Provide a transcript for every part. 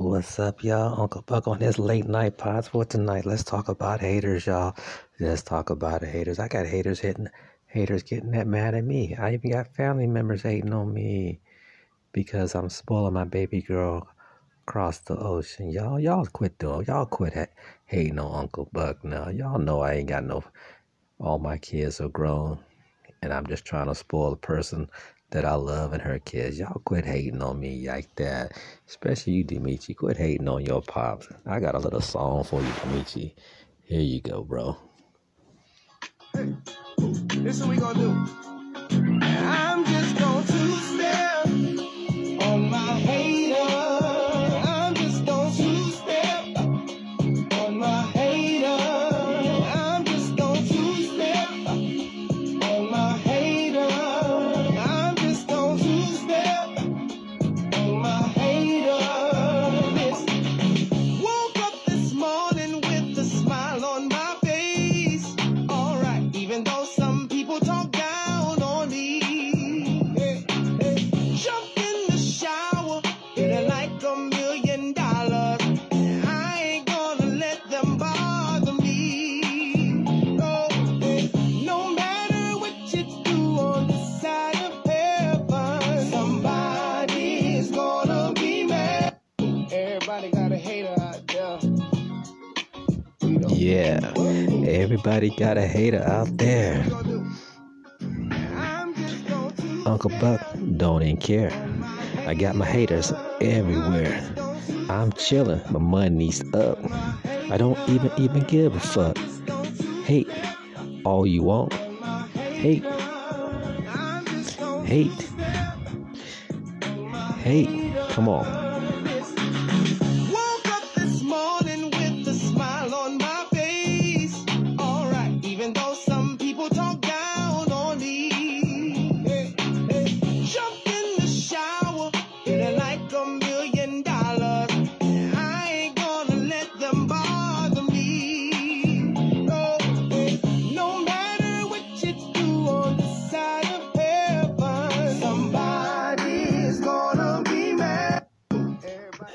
What's up, y'all? Uncle Buck on this late night pod for tonight. Let's talk about haters, y'all. Let's talk about haters. I got haters hitting, haters getting that mad at me. I even got family members hating on me because I'm spoiling my baby girl across the ocean. Y'all, y'all quit doing, y'all quit ha- hating on Uncle Buck now. Y'all know I ain't got no, all my kids are grown and I'm just trying to spoil the person that I love and her kids. Y'all quit hating on me like that. Especially you, Dimitri. Quit hating on your pops. I got a little song for you, Dimitri. Here you go, bro. Hey, this what we gonna do. I'm just step on my hater. Yeah, everybody got a hater out there. Uncle Buck don't even care. I got my haters everywhere. I'm chilling. My money's up. I don't even even give a fuck. Hate all you want. Hate. Hate. Hate. Come on.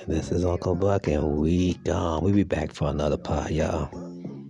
This is Uncle Buck, and we gone. We be back for another pod, y'all.